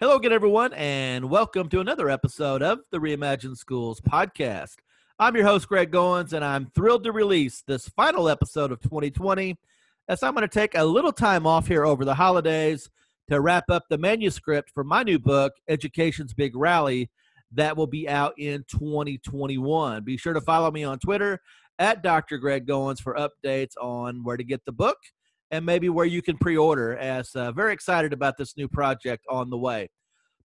Hello again, everyone, and welcome to another episode of the Reimagine Schools podcast. I'm your host, Greg Goins, and I'm thrilled to release this final episode of 2020 as I'm going to take a little time off here over the holidays to wrap up the manuscript for my new book, Education's Big Rally, that will be out in 2021. Be sure to follow me on Twitter at Dr. Greg Goins for updates on where to get the book and maybe where you can pre-order as uh, very excited about this new project on the way.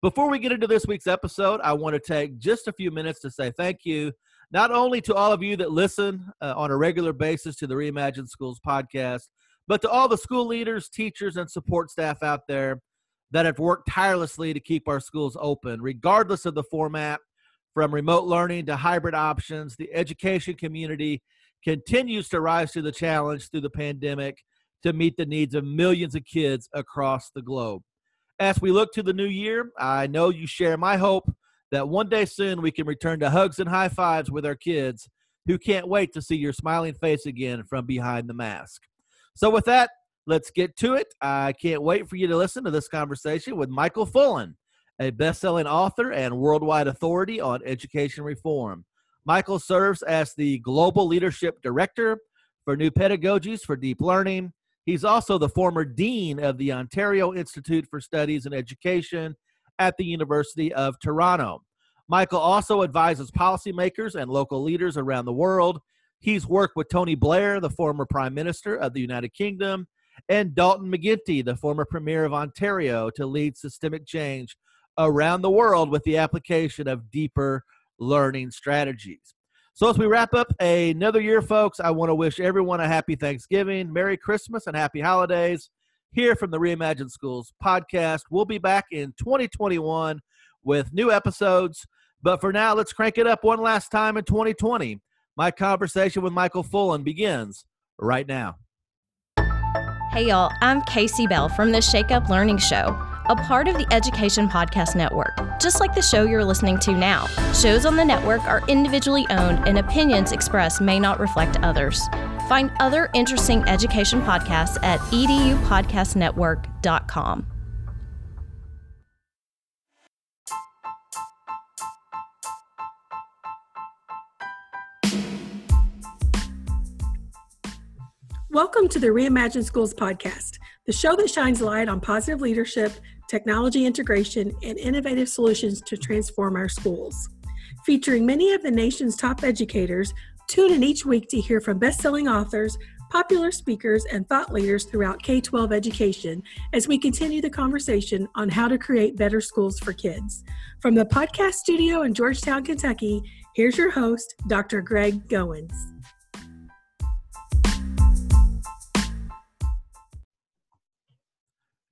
Before we get into this week's episode i want to take just a few minutes to say thank you not only to all of you that listen uh, on a regular basis to the reimagine schools podcast but to all the school leaders teachers and support staff out there that have worked tirelessly to keep our schools open regardless of the format from remote learning to hybrid options. The education community continues to rise to the challenge through the pandemic to meet the needs of millions of kids across the globe. As we look to the new year, I know you share my hope that one day soon we can return to hugs and high fives with our kids who can't wait to see your smiling face again from behind the mask. So, with that, let's get to it. I can't wait for you to listen to this conversation with Michael Fullan, a best selling author and worldwide authority on education reform. Michael serves as the Global Leadership Director for New Pedagogies for Deep Learning He's also the former dean of the Ontario Institute for Studies in Education at the University of Toronto. Michael also advises policymakers and local leaders around the world. He's worked with Tony Blair, the former Prime Minister of the United Kingdom, and Dalton McGuinty, the former Premier of Ontario, to lead systemic change around the world with the application of deeper learning strategies. So, as we wrap up another year, folks, I want to wish everyone a happy Thanksgiving, Merry Christmas, and Happy Holidays here from the Reimagine Schools podcast. We'll be back in 2021 with new episodes. But for now, let's crank it up one last time in 2020. My conversation with Michael Fullan begins right now. Hey, y'all, I'm Kasey Bell from the Shake Up Learning Show a part of the Education Podcast Network, just like the show you're listening to now. Shows on the network are individually owned, and opinions expressed may not reflect others. Find other interesting education podcasts at edupodcastnetwork.com. Welcome to the Reimagine Schools podcast, the show that shines light on positive leadership technology integration, and innovative solutions to transform our schools. Featuring many of the nation's top educators, tune in each week to hear from best selling authors, popular speakers, and thought leaders throughout K 12 education as we continue the conversation on how to create better schools for kids. From the podcast studio in Georgetown, Kentucky, here's your host, Dr. Greg Goins.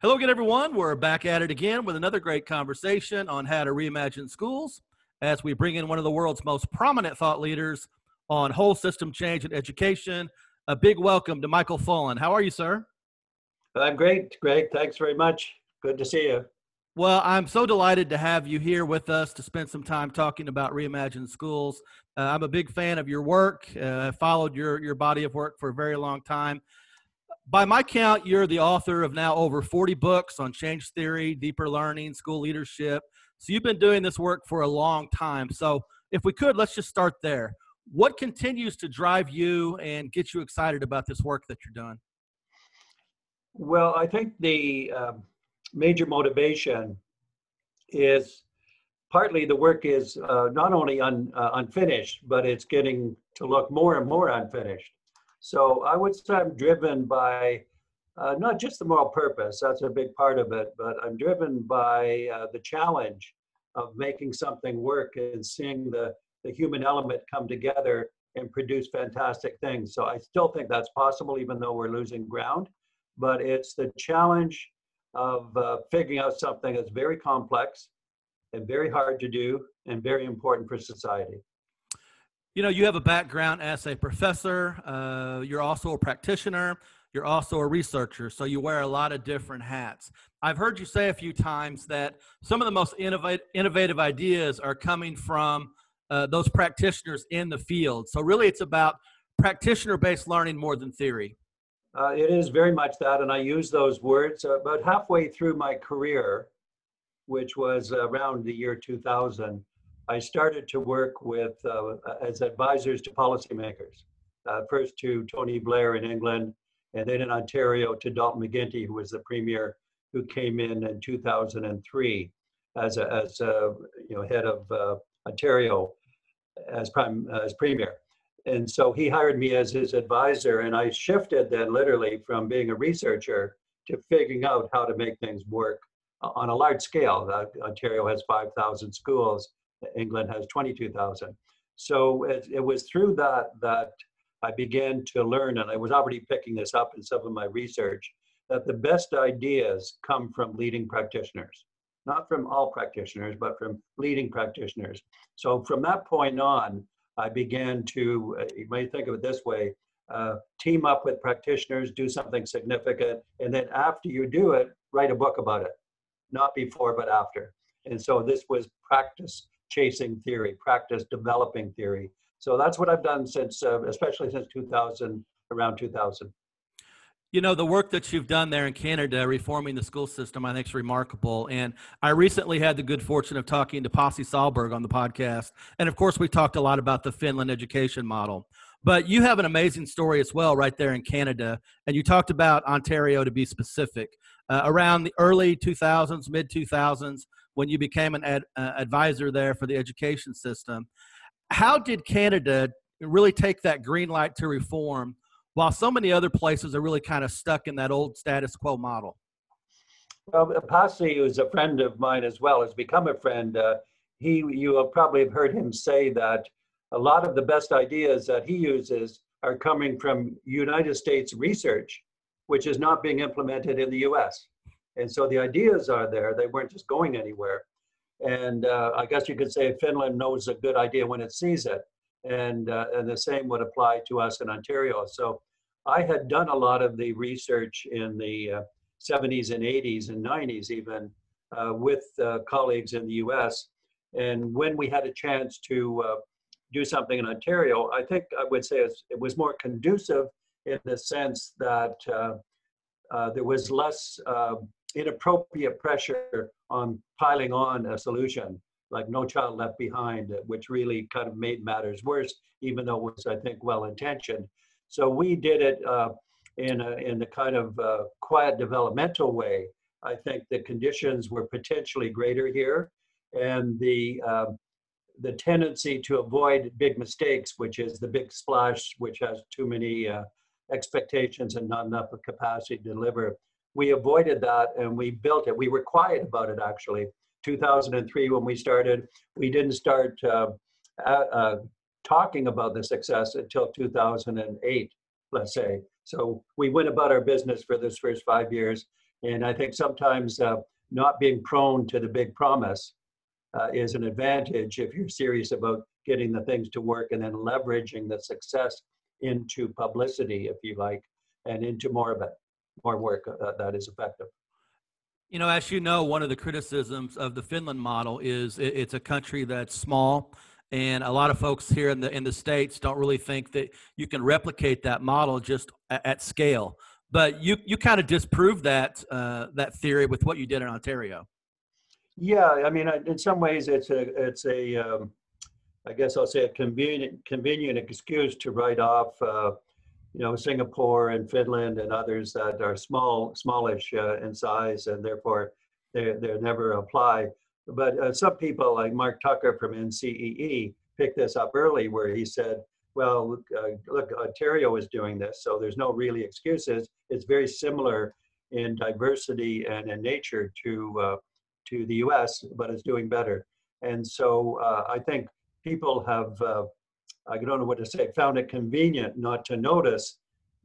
Hello again, everyone. We're back at it again with another great conversation on how to reimagine schools as we bring in one of the world's most prominent thought leaders on whole system change in education. A big welcome to Michael Fullan. How are you, sir? I'm great, Greg. Thanks very much. Good to see you. Well, I'm so delighted to have you here with us to spend some time talking about Reimagine Schools. Uh, I'm a big fan of your work. Uh, I followed your, your body of work for a very long time by my count, you're the author of now over 40 books on change theory, deeper learning, school leadership. So you've been doing this work for a long time. So if we could, let's just start there. What continues to drive you and get you excited about this work that you're doing? Well, I think the um, major motivation is partly the work is uh, not only un, uh, unfinished, but it's getting to look more and more unfinished. So I would say I'm driven by uh, not just the moral purpose, that's a big part of it, but I'm driven by uh, the challenge of making something work and seeing the, the human element come together and produce fantastic things. So I still think that's possible, even though we're losing ground. But it's the challenge of uh, figuring out something that's very complex and very hard to do and very important for society you know, you have a background as a professor. Uh, you're also a practitioner. You're also a researcher. So you wear a lot of different hats. I've heard you say a few times that some of the most innovative, innovative ideas are coming from uh, those practitioners in the field. So really, it's about practitioner-based learning more than theory. Uh, it is very much that, and I use those words. Uh, about halfway through my career, which was around the year 2000, I started to work with uh, as advisors to policymakers. Uh, first to Tony Blair in England, and then in Ontario to Dalton McGuinty, who was the premier who came in in 2003 as a, as a, you know head of uh, Ontario as prime as premier. And so he hired me as his advisor, and I shifted then literally from being a researcher to figuring out how to make things work on a large scale. Uh, Ontario has 5,000 schools, England has 22,000. So it, it was through that that I began to learn, and I was already picking this up in some of my research, that the best ideas come from leading practitioners, not from all practitioners, but from leading practitioners. So from that point on, I began to, uh, you may think of it this way, uh, team up with practitioners, do something significant, and then after you do it, write a book about it, not before, but after. And so this was practice chasing theory, practice developing theory. So that's what I've done since, uh, especially since 2000, around 2000. You know, the work that you've done there in Canada, reforming the school system, I think is remarkable. And I recently had the good fortune of talking to Pasi Sahlberg on the podcast. And of course, we talked a lot about the Finland education model. But you have an amazing story as well right there in Canada. And you talked about Ontario to be specific. Uh, around the early 2000s, mid 2000s, when you became an ad, uh, advisor there for the education system, how did Canada really take that green light to reform? while so many other places are really kind of stuck in that old status quo model. Well, Pasi, who's a friend of mine as well, has become a friend. Uh, he, you will probably have heard him say that a lot of the best ideas that he uses are coming from United States research, which is not being implemented in the U.S. And so the ideas are there; they weren't just going anywhere. And uh, I guess you could say Finland knows a good idea when it sees it and uh, and the same would apply to us in Ontario. So I had done a lot of the research in the uh, 70s and 80s and 90s even uh, with uh, colleagues in the U.S. And when we had a chance to uh, do something in Ontario, I think I would say it was more conducive in the sense that uh, there was less inappropriate pressure on piling on a solution like No Child Left Behind, which really kind of made matters worse, even though it was, I think, well intentioned. So we did it uh, in, a, in the kind of uh, quiet developmental way. I think the conditions were potentially greater here, and the uh, the tendency to avoid big mistakes, which is the big splash, which has too many uh, expectations and not enough capacity to deliver. We avoided that and we built it. We were quiet about it actually 2003 when we started. We didn't start uh, uh, talking about the success until 2008, let's say. So we went about our business for those first five years. And I think sometimes uh, not being prone to the big promise uh, is an advantage if you're serious about getting the things to work and then leveraging the success into publicity, if you like, and into more of it, more work uh, that is effective. You know, as you know, one of the criticisms of the Finland model is it's a country that's small, and a lot of folks here in the in the states don't really think that you can replicate that model just at scale. But you you kind of disproved that uh, that theory with what you did in Ontario. Yeah, I mean, in some ways, it's a it's a um, I guess I'll say a convenient convenient excuse to write off. Uh, you know, Singapore and Finland and others that are small, smallish uh, in size, and therefore they they never apply. But uh, some people, like Marc Tucker from NCEE, picked this up early, where he said, "Well, look, uh, look, Ontario is doing this, so there's no really excuses. It's very similar in diversity and in nature to uh, to the U.S., but it's doing better." And so uh, I think people have uh, I don't know what to say, found it convenient not to notice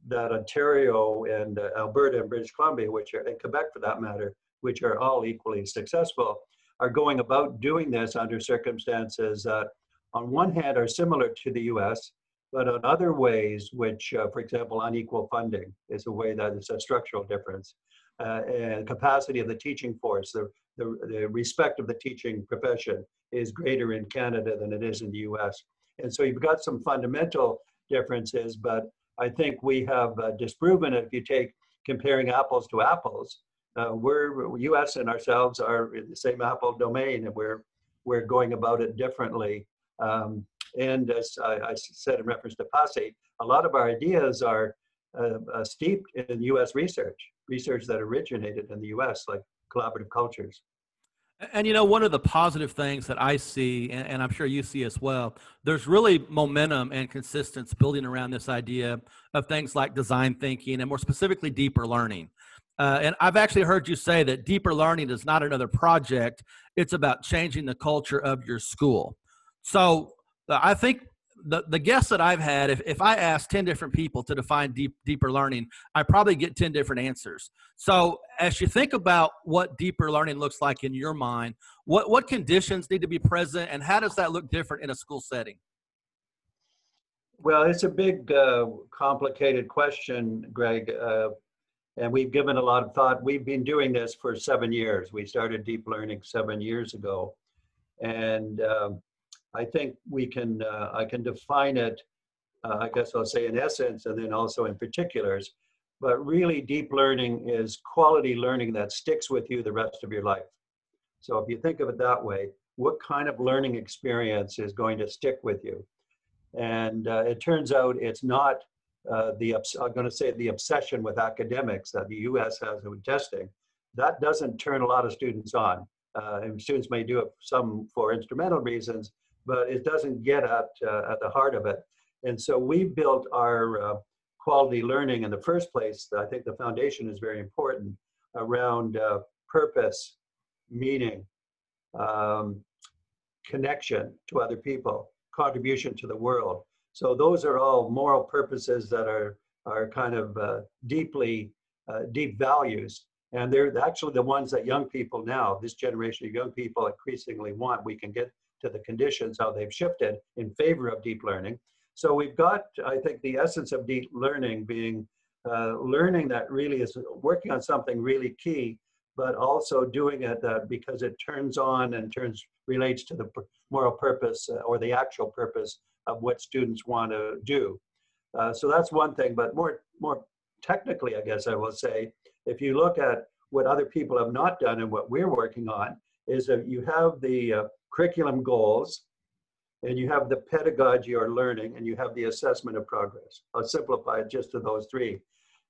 that Ontario and uh, Alberta and British Columbia, which are, and Quebec for that matter, which are all equally successful, are going about doing this under circumstances that, on one hand, are similar to the US, but on other ways, which, uh, for example, unequal funding is a way that is a structural difference, uh, and capacity of the teaching force, the, the, the respect of the teaching profession is greater in Canada than it is in the US. And so you've got some fundamental differences, but I think we have uh, disproven it if you take comparing apples to apples. uh, we're U.S. and ourselves are in the same Apple domain, and we're we're going about it differently. Um, and as I, I, said in reference to PASI, a lot of our ideas are uh, uh, steeped in U.S. research, research that originated in the U.S., like collaborative cultures. And you know, one of the positive things that I see, and, and, I'm sure you see as well, there's really momentum and consistency building around this idea of things like design thinking and more specifically deeper learning. Uh, and I've actually heard you say that deeper learning is not another project, it's about changing the culture of your school. So uh, I think the, the guess that I've had, if, if I ask 10 different people to define deep, deeper learning, I probably get 10 different answers. So as you think about what deeper learning looks like in your mind, what, what conditions need to be present and how does that look different in a school setting? Well, it's a big, uh, complicated question, Greg. Uh, and we've given a lot of thought. We've been doing this for seven years. We started deep learning seven years ago. And um, I think we can, uh, I can define it, uh, I guess I'll say in essence and then also in particulars. But really, deep learning is quality learning that sticks with you the rest of your life. So if you think of it that way, what kind of learning experience is going to stick with you? And uh, it turns out it's not uh, the, I'm going to say the obsession with academics that the US has with testing. That doesn't turn a lot of students on. Uh, and students may do it some for instrumental reasons, but it doesn't get at, uh, at the heart of it. And so we built our uh, quality learning in the first place. I think the foundation is very important around uh, purpose, meaning, um, connection to other people, contribution to the world. So those are all moral purposes that are are kind of uh, deeply uh, deep values, and they're actually the ones that young people now, this generation of young people, increasingly want. We can get to the conditions, how they've shifted in favor of deep learning. So we've got, I think, the essence of deep learning being uh, learning that really is working on something really key, but also doing it uh, because it turns on and turns relates to the moral purpose uh, or the actual purpose of what students want to do. Uh, so that's one thing, but more more technically, I guess I will say, if you look at what other people have not done and what we're working on, is that you have the uh, curriculum goals and you have the pedagogy or learning and you have the assessment of progress. I'll simplify it just to those three.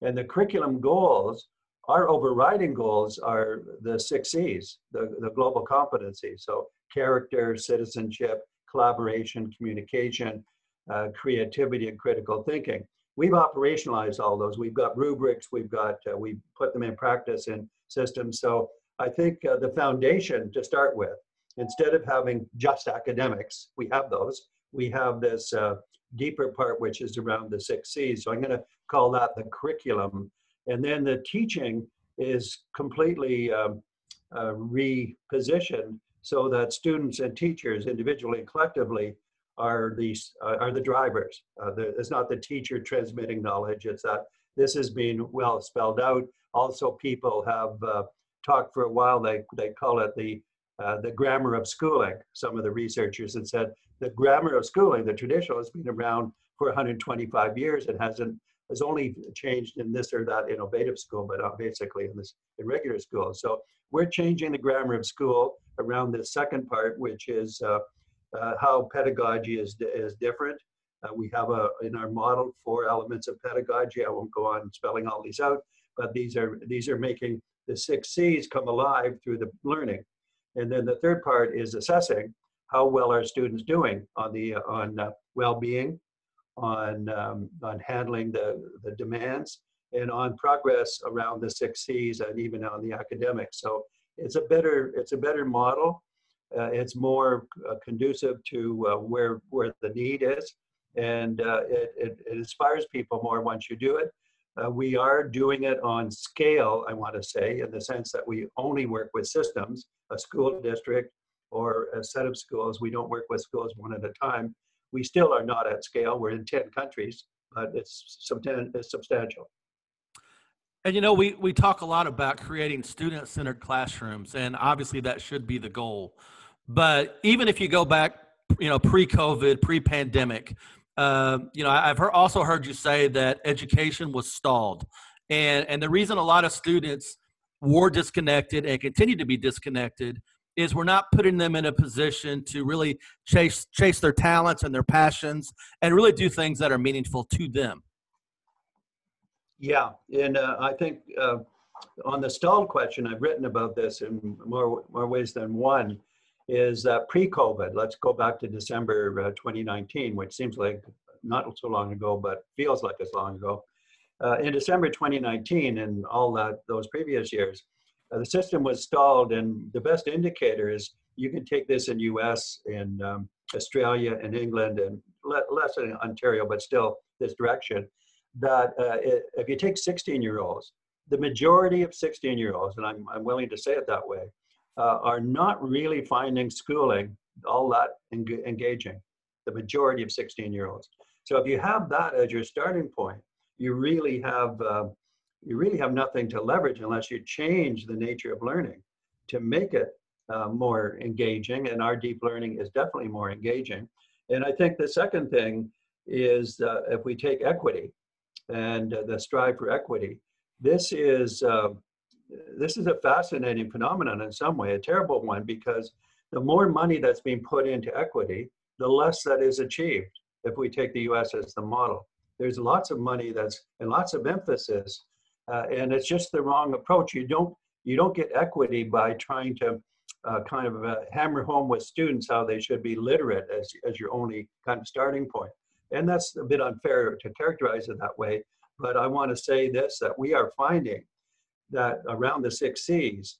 And the curriculum goals, our overriding goals are the six C's, the, the global competency. So character, citizenship, collaboration, communication, uh, creativity, and critical thinking. We've operationalized all those. We've got rubrics, we've got, uh, we put them in practice in systems. So I think uh, the foundation to start with instead of having just academics, we have those. We have this uh, deeper part, which is around the six C's. So I'm going to call that the curriculum. And then the teaching is completely um, uh, repositioned so that students and teachers individually and collectively are the, uh, are the drivers. Uh, the, it's not the teacher transmitting knowledge, it's that this is being well spelled out. Also, people have uh, talked for a while, they, they call it the uh, the grammar of schooling. Some of the researchers had said the grammar of schooling, the traditional, has been around for 125 years and hasn't has only changed in this or that innovative school, but not basically in this in regular school. So we're changing the grammar of school around the second part, which is uh, uh, how pedagogy is is different. Uh, we have a in our model four elements of pedagogy. I won't go on spelling all these out, but these are these are making the six C's come alive through the learning. And then the third part is assessing how well are students doing on the on uh, well-being, on um, on handling the the demands, and on progress around the six C's, and even on the academics. So it's a better it's a better model. Uh, it's more uh, conducive to uh, where where the need is, and uh, it, it, it inspires people more once you do it. Uh, we are doing it on scale, I want to say, in the sense that we only work with systems, a school district or a set of schools. We don't work with schools one at a time. We still are not at scale. We're in 10 countries, but it's, substantial. And you know, we, we talk a lot about creating student centered classrooms, and obviously that should be the goal. But even if you go back, you know, pre COVID, pre pandemic, uh, you know, I've heard, also heard you say that education was stalled, and and the reason a lot of students were disconnected and continue to be disconnected is we're not putting them in a position to really chase chase their talents and their passions and really do things that are meaningful to them. Yeah, and uh, I think uh, on the stalled question, I've written about this in more more ways than one. Is uh, pre-COVID? Let's go back to December uh, 2019, which seems like not so long ago, but feels like it's long ago. Uh, in December 2019 and all that those previous years, uh, the system was stalled, and the best indicator is you can take this in U.S. and um, Australia and England and le- less in Ontario, but still this direction. That uh, it, if you take 16 year olds, the majority of 16 year olds, and I'm, I'm willing to say it that way, uh, are not really finding schooling all that en- engaging. The majority of 16 year olds. So if you have that as your starting point, you really have uh, you really have nothing to leverage unless you change the nature of learning to make it uh, more engaging. And our deep learning is definitely more engaging. And I think the second thing is uh, if we take equity and uh, the strive for equity, this is uh, this is a fascinating phenomenon in some way, a terrible one because the more money that's being put into equity, the less that is achieved. If we take the U.S. as the model, there's lots of money that's and lots of emphasis uh, and it's just the wrong approach. You don't you don't get equity by trying to uh, kind of uh, hammer home with students how they should be literate as as your only kind of starting point. And that's a bit unfair to characterize it that way. But I want to say this: that we are finding that around the six C's,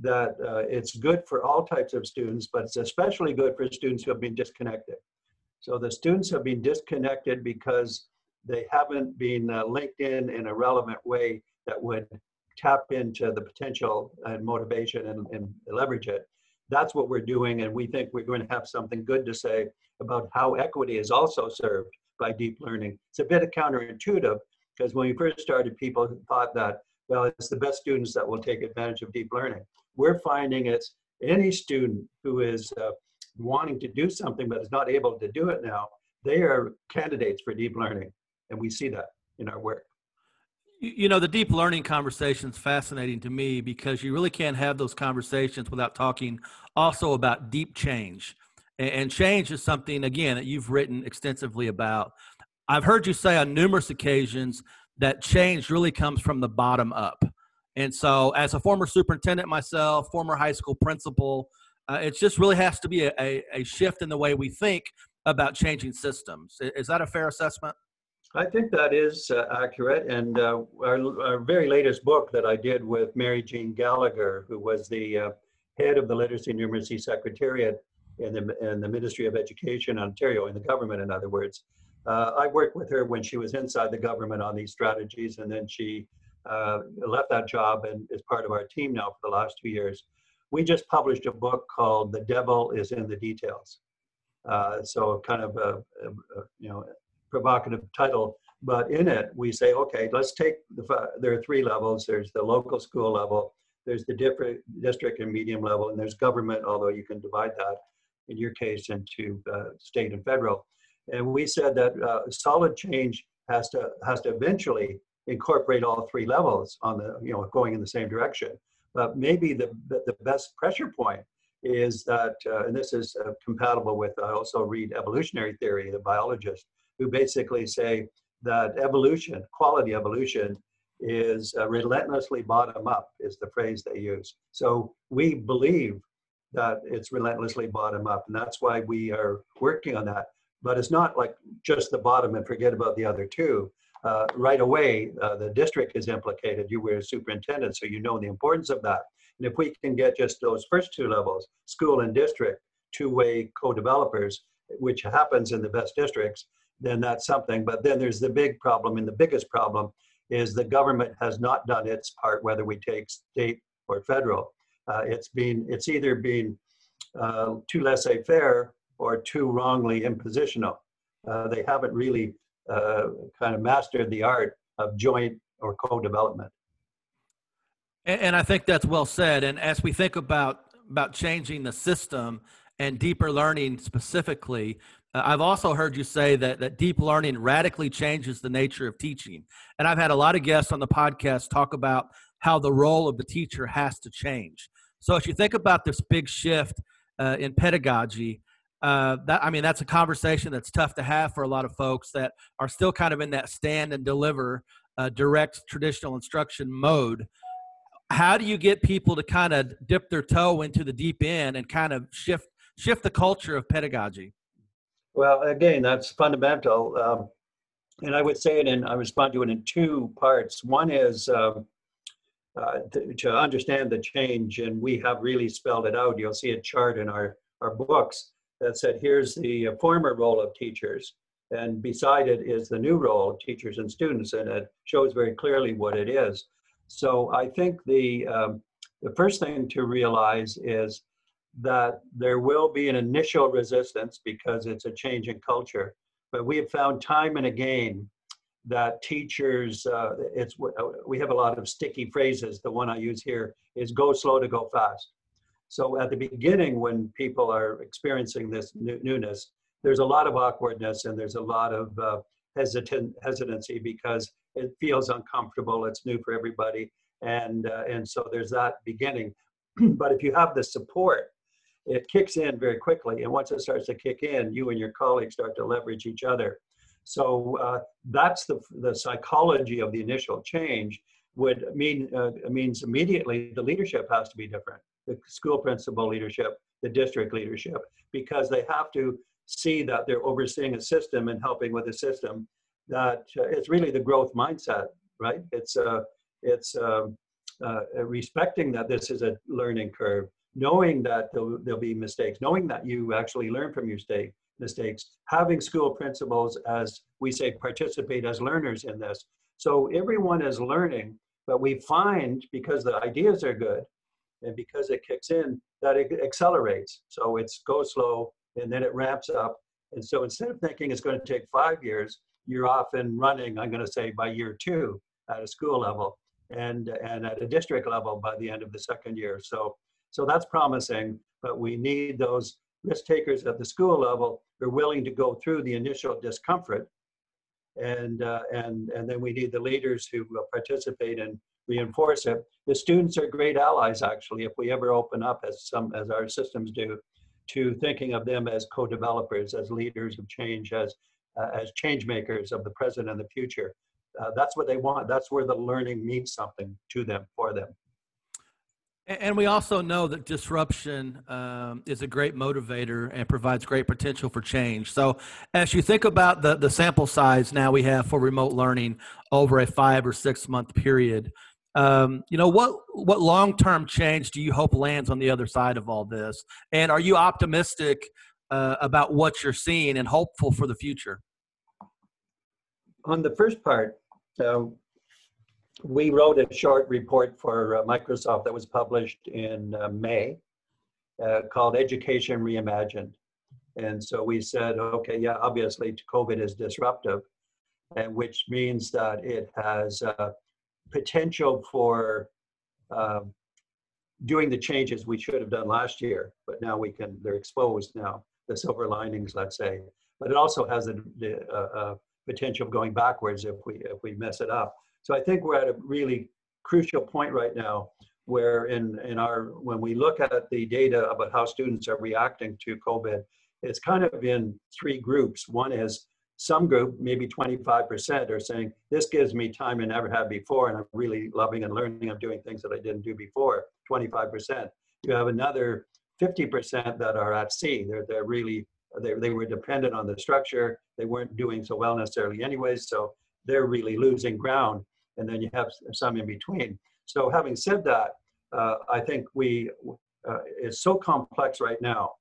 that uh, it's good for all types of students, but it's especially good for students who have been disconnected. So the students have been disconnected because they haven't been uh, linked in in a relevant way that would tap into the potential and motivation and, and leverage it. That's what we're doing, and we think we're going to have something good to say about how equity is also served by deep learning. It's a bit counterintuitive because when we first started, people thought that, well, it's the best students that will take advantage of deep learning. We're finding it's any student who is uh, wanting to do something but is not able to do it now, they are candidates for deep learning. And we see that in our work. You know, the deep learning conversation is fascinating to me because you really can't have those conversations without talking also about deep change. And change is something, again, that you've written extensively about. I've heard you say on numerous occasions that change really comes from the bottom up. And so, as a former superintendent myself, former high school principal, uh, it just really has to be a, a, a shift in the way we think about changing systems. Is that a fair assessment? I think that is uh, accurate. And uh, our, our, very latest book that I did with Mary Jean Gallagher, who was the uh, head of the Literacy and Numeracy Secretariat in the, in the Ministry of Education, Ontario, in the government, in other words. Uh, I worked with her when she was inside the government on these strategies, and then she uh, left that job and is part of our team now for the last two years. We just published a book called "The Devil Is in the Details." Uh, so, kind of a, a, a you know provocative title, but in it we say, okay, let's take the, there are three levels. There's the local school level, there's the different district and medium level, and there's government, although you can divide that in your case into uh, state and federal. And we said that uh, solid change has to has to eventually incorporate all three levels on the you know going in the same direction. But maybe the the best pressure point is that, uh, and this is uh, compatible with I also read evolutionary theory, the biologist, who basically say that evolution, quality evolution, is uh, relentlessly bottom up, is the phrase they use. So we believe that it's relentlessly bottom up, and that's why we are working on that. But it's not like just the bottom and forget about the other two. Uh, right away, uh, the district is implicated. You were a superintendent, so you know the importance of that. And if we can get just those first two levels, school and district, two-way co-developers, which happens in the best districts, then that's something. But then there's the big problem, and the biggest problem is the government has not done its part, whether we take state or federal. Uh, it's been it's either been uh, too laissez-faire or too wrongly impositional. Uh, they haven't really uh, kind of mastered the art of joint or co-development. And, and I think that's well said. And as we think about about changing the system and deeper learning specifically, uh, I've also heard you say that, that deep learning radically changes the nature of teaching. And I've had a lot of guests on the podcast talk about how the role of the teacher has to change. So as you think about this big shift uh, in pedagogy, uh, that I mean that's a conversation that's tough to have for a lot of folks that are still kind of in that stand and deliver uh, direct traditional instruction mode. How do you get people to kind of dip their toe into the deep end and kind of shift shift the culture of pedagogy? Well, again, that's fundamental. Um, and I would say it in, I respond to it in two parts. One is um, uh, to, to, understand the change, and we have really spelled it out. You'll see a chart in our, our books that said, here's the former role of teachers, and beside it is the new role of teachers and students, and it shows very clearly what it is. So I think the, um, the first thing to realize is that there will be an initial resistance because it's a change in culture. But we have found time and again that teachers, uh, it's we have a lot of sticky phrases. The one I use here is "go slow to go fast." So at the beginning, when people are experiencing this newness, there's a lot of awkwardness and there's a lot of uh, hesitant hesitancy because it feels uncomfortable. It's new for everybody, and uh, and so there's that beginning. but if you have the support it kicks in very quickly. And once it starts to kick in, you and your colleagues start to leverage each other. So uh, that's the, the psychology of the initial change would mean uh, means immediately the leadership has to be different. The school principal leadership, the district leadership, because they have to see that they're overseeing a system and helping with a system that uh, it's really the growth mindset, right? It's uh, it's um, uh, respecting that this is a learning curve, knowing that there'll, there'll be mistakes, knowing that you actually learn from your mistake, mistakes, having school principals, as we say, participate as learners in this. So everyone is learning, but we find because the ideas are good and because it kicks in, that accelerates. So it's go slow and then it ramps up. And so instead of thinking it's going to take five years, you're off and running, I'm going to say, by year two at a school level and, and at a district level by the end of the second year. So so that's promising, but we need those risk takers at the school level who are willing to go through the initial discomfort. And, uh, and, and then we need the leaders who will participate reinforce it. The students are great allies, actually, if we ever open up, as, some, as our systems do, to thinking of them as co-developers, as leaders of change, as, uh, as change makers of the present and the future. Uh, that's what they want. That's where the learning means something to them, for them. And we also know that disruption um, is a great motivator and provides great potential for change. So, as you think about the, the sample size now we have for remote learning over a five or six month period, um, you know what what long term change do you hope lands on the other side of all this? And are you optimistic uh, about what you're seeing and hopeful for the future? On the first part, uh, we wrote a short report for uh, Microsoft that was published in uh, May uh, called Education Reimagined. And so we said, okay, yeah, obviously COVID is disruptive, and which means that it has uh, potential for um, doing the changes we should have done last year, but now we can, they're exposed now, the silver linings, let's say. But it also has the, uh, uh, potential of going backwards if we, if we mess it up. So I think we're at a really crucial point right now where in, in our, when we look at the data about how students are reacting to COVID, it's kind of in three groups. One is some group, maybe 25% are saying, this gives me time I never had before, and I'm really loving and learning. I'm doing things that I didn't do before, 25%. You have another 50% that are at sea. They're, they're really, they, they were dependent on the structure. They weren't doing so well necessarily anyways, so they're really losing ground and then you have some in between. So having said that, uh, I think we uh, it's so complex right now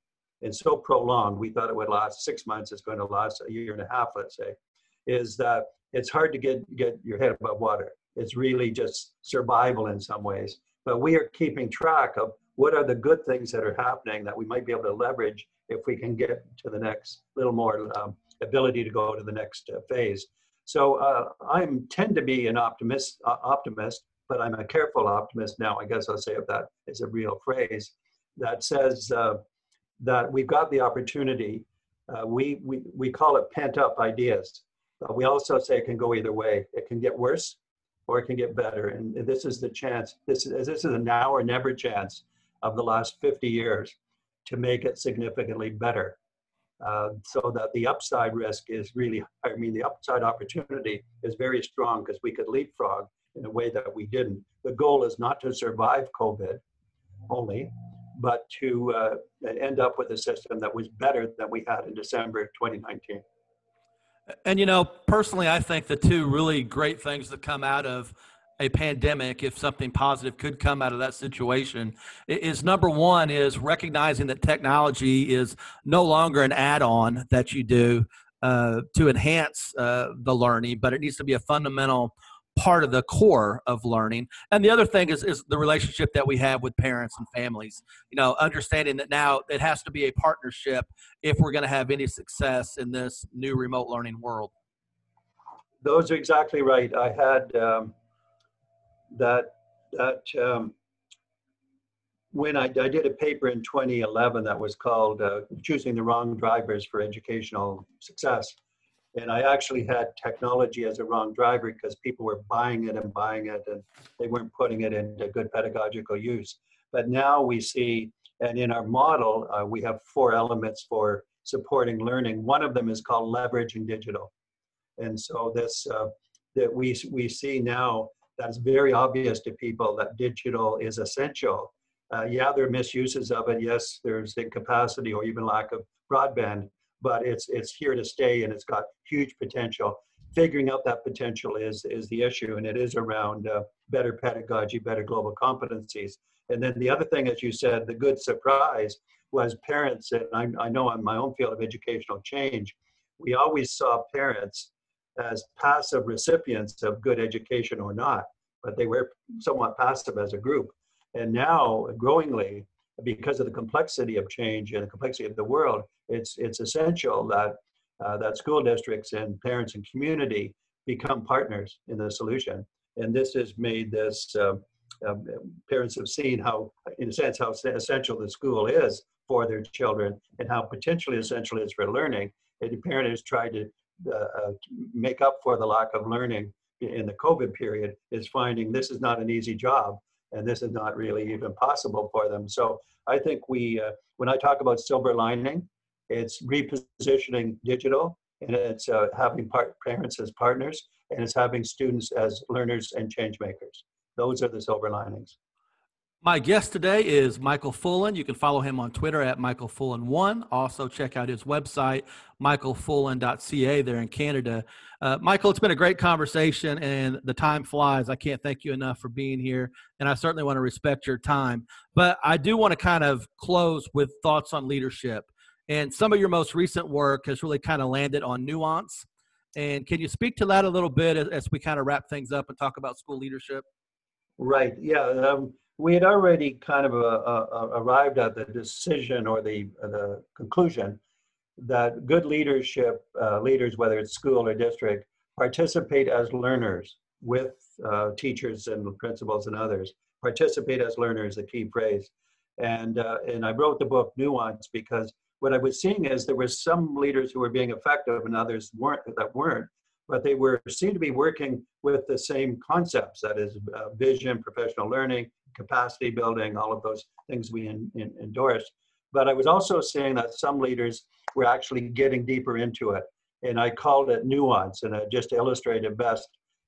and so prolonged. We thought it would last six months. It's going to last a year and a half, let's say. Is that it's hard to get get your head above water. It's really just survival in some ways. But we are keeping track of what are the good things that are happening that we might be able to leverage if we can get to the next little more um, ability to go to the next uh, phase. So uh, I tend to be an optimist, uh, optimist, but I'm a careful optimist now. I guess I'll say if that is a real phrase that says uh, that we've got the opportunity. Uh, we, we, we call it pent up ideas. we also say it can go either way. It can get worse or it can get better. And this is the chance. This is this is a now or never chance of the last 50 years to make it significantly better. Uh, so that the upside risk is really, I mean, the upside opportunity is very strong because we could leapfrog in a way that we didn't. The goal is not to survive COVID only, but to uh, end up with a system that was better than we had in December 2019. And you know, personally, I think the two really great things that come out of a pandemic, if something positive could come out of that situation, is number one is recognizing that technology is no longer an add-on that you do uh, to enhance uh, the learning, but it needs to be a fundamental part of the core of learning. And the other thing is, is the relationship that we have with parents and families. You know, understanding that now it has to be a partnership if we're going to have any success in this new remote learning world. Those are exactly right. I had um, that that um, when I, I, did a paper in 2011 that was called uh, "Choosing the Wrong Drivers for Educational Success." And I actually had technology as a wrong driver because people were buying it and buying it and they weren't putting it into good pedagogical use. But now we see, and in our model, uh, we have four elements for supporting learning. One of them is called leveraging digital. And so this, uh, that we, we see now that's very obvious to people that digital is essential. Uh, yeah, there are misuses of it. Yes, there's incapacity or even lack of broadband, but it's it's here to stay and it's got huge potential. Figuring out that potential is is the issue, and it is around uh, better pedagogy, better global competencies. And then the other thing, as you said, the good surprise was parents, and I, I know in my own field of educational change, we always saw parents as passive recipients of good education or not, but they were somewhat passive as a group. And now, growingly, because of the complexity of change and the complexity of the world, it's it's essential that uh, that school districts and parents and community become partners in the solution. And this has made this. Uh, uh, parents have seen how, in a sense, how essential the school is for their children and how potentially essential it is for learning. And the parent has tried to uh, uh, make up for the lack of learning in the COVID period is finding this is not an easy job and this is not really even possible for them. So I think we, uh, when I talk about silver lining, it's repositioning digital and it's uh, having parents as partners and it's having students as learners and change makers. Those are the silver linings. My guest today is Michael Fullan. You can follow him on Twitter at Michael Fullan1. Also, check out his website, michaelfullan.ca, there in Canada. Uh, Michael, it's been a great conversation, and the time flies. I can't thank you enough for being here, and I certainly want to respect your time. But I do want to kind of close with thoughts on leadership. And some of your most recent work has really kind of landed on nuance. And can you speak to that a little bit as, as we kind of wrap things up and talk about school leadership? Right. Yeah. Um, we had already kind of uh, uh, uh, arrived at the decision or the, the conclusion that good leadership uh, leaders, whether it's school or district, participate as learners with uh, teachers and principals and others. Participate as learners, the key phrase. And, uh, and I wrote the book Nuance because what I was seeing is there were some leaders who were being effective and others weren't that weren't but they were seemed to be working with the same concepts that is vision professional learning capacity building all of those things we in, in, endorse but i was also seeing that some leaders were actually getting deeper into it and i called it nuance and I just illustrated best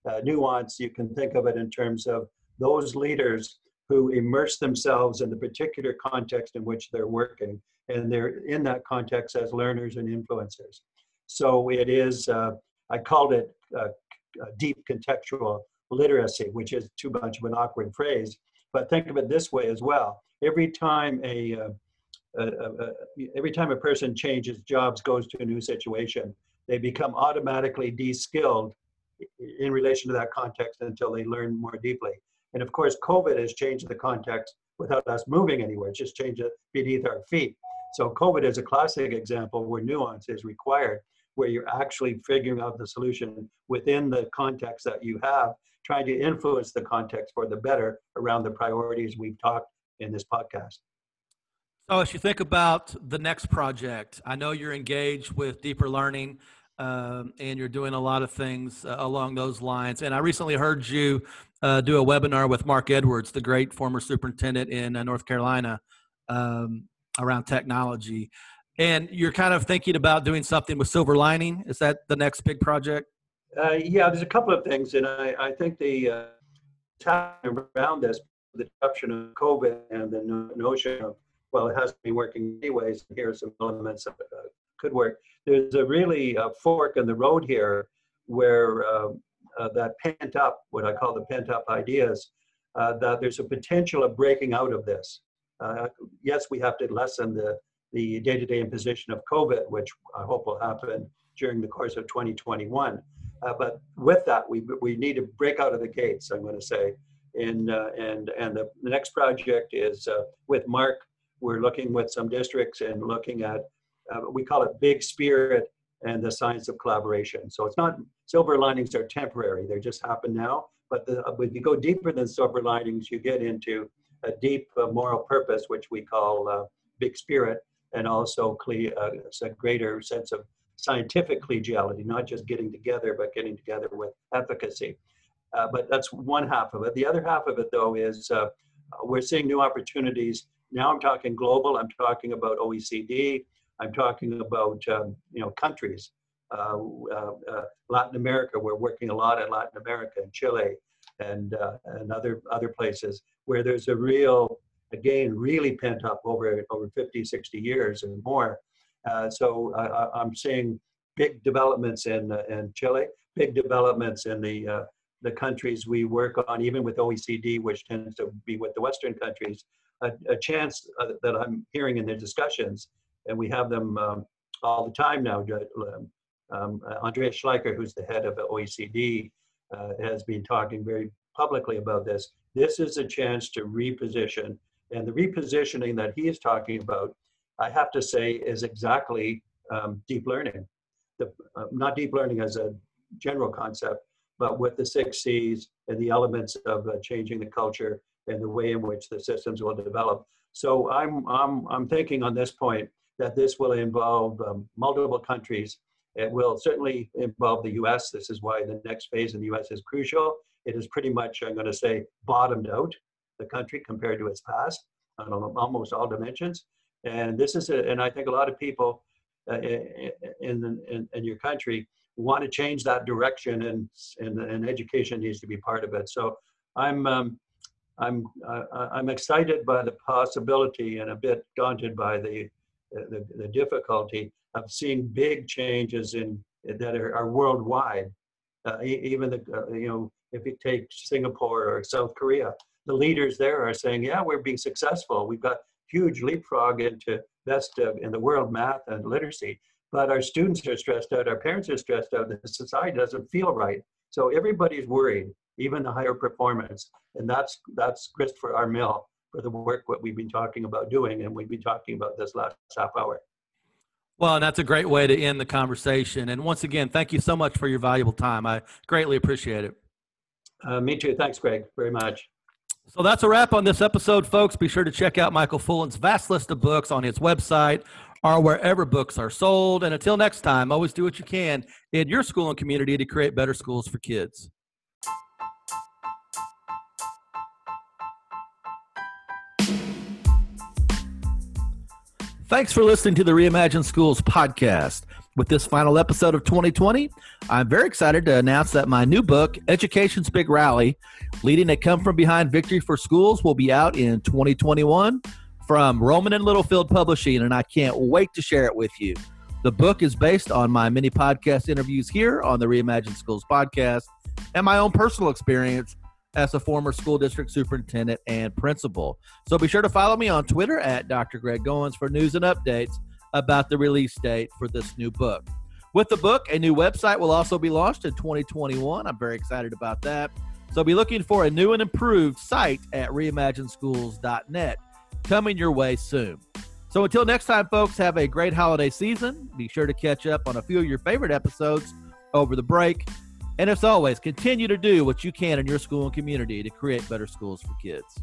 uh, nuance you can think of it in terms of those leaders who immerse themselves in the particular context in which they're working and they're in that context as learners and influencers so it is uh, I called it uh, deep contextual literacy, which is too much of an awkward phrase. But think of it this way as well. Every time a, uh, a, a, every time a person changes jobs, goes to a new situation, they become automatically de-skilled in relation to that context until they learn more deeply. And of course, COVID has changed the context without us moving anywhere. It's just changed it beneath our feet. So COVID is a classic example where nuance is required where you're actually figuring out the solution within the context that you have, trying to influence the context for the better around the priorities we've talked in this podcast. So, as you think about the next project, I know you're engaged with deeper learning. um, and you're doing a lot of things uh, along those lines. And I recently heard you uh, do a webinar with Mark Edwards, the great former superintendent in uh, North Carolina, um, around technology. And you're kind of thinking about doing something with Silver Lining. Is that the next big project? Uh, yeah, there's a couple of things, and I, I think the uh, time around this, the disruption of COVID and the notion of well, it has been working anyways. and Here are some elements that uh, could work. There's a really uh, fork in the road here where uh, uh, that pent up, what I call the pent up ideas, uh, that there's a potential of breaking out of this. Uh, yes, we have to lessen the, the day-to-day imposition of COVID, which I hope will happen during the course of 2021. but with that, we, we need to break out of the gates, I'm going to say. And, and, and the, the next project is with Mark we're looking with some districts and looking at, uh, we call it big spirit and the science of collaboration. So it's not, silver linings are temporary, they just happen now. But the, uh, if you go deeper than silver linings, you get into a deep uh, moral purpose, which we call uh, big spirit, and also uh, a greater sense of scientific collegiality, not just getting together, but getting together with efficacy. Uh, but that's one half of it. The other half of it, though, is uh, we're seeing new opportunities now I'm talking global. I'm talking about OECD. I'm talking about um, you know countries. Uh, uh, uh, Latin America. We're working a lot in Latin America and Chile and uh, and other other places where there's a real again really pent up over over 50 60 years and more uh, so i'm seeing big developments in uh, in chile big developments in the uh, the countries we work on even with oecd which tends to be with the western countries a, a chance uh, that I'm hearing in their discussions, and we have them um, all the time now. Um, um, uh, Andreas Schleicher, who's the head of OECD, uh, has been talking very publicly about this. This is a chance to reposition, and the repositioning that he is talking about, I have to say, is exactly um, deep learning. The, uh, not deep learning as a general concept, but with the six C's and the elements of uh, changing the culture and the way in which the systems will develop. So I'm, I'm, I'm thinking on this point that this will involve um, multiple countries. It will certainly involve the US. This is why the next phase in the US is crucial. It is pretty much, I'm going to say, bottomed out, the country compared to its past on almost all dimensions. And this is, a, and I think a lot of people uh, in, in, in your country want to change that direction and, and, and education needs to be part of it. So I'm, um, I'm uh, I'm excited by the possibility and a bit daunted by the the, the difficulty of seeing big changes in that are, are worldwide. Uh, even the uh, you know if you take Singapore or South Korea, the leaders there are saying, yeah, we're being successful. We've got huge leapfrog into best in the world math and literacy. But our students are stressed out, our parents are stressed out, the society doesn't feel right. So everybody's worried even the higher performance. And that's that's Christopher mill for the work what we've been talking about doing, and we've been talking about this last half hour. Well, and that's a great way to end the conversation. And once again, thank you so much for your valuable time. I greatly appreciate it. Uh, me too. Thanks, Greg, very much. So that's a wrap on this episode, folks. Be sure to check out Michael Fullan's vast list of books on his website or wherever books are sold. And until next time, always do what you can in your school and community to create better schools for kids. Thanks for listening to the Reimagine Schools podcast. With this final episode of 2020, I'm very excited to announce that my new book, Education's Big Rally Leading a Come From Behind Victory for Schools, will be out in 2021 from Rowman and Littlefield Publishing, and I can't wait to share it with you. The book is based on my many podcast interviews here on the Reimagine Schools podcast and my own personal experience as a former school district superintendent and principal. So be sure to follow me on Twitter at Dr. Greg Goins for news and updates about the release date for this new book. With the book, a new website will also be launched in 2021. I'm very excited about that. So be looking for a new and improved site at reimagineschools.net coming your way soon. So until next time, folks, have a great holiday season. Be sure to catch up on a few of your favorite episodes over the break. And as always, continue to do what you can in your school and community to create better schools for kids.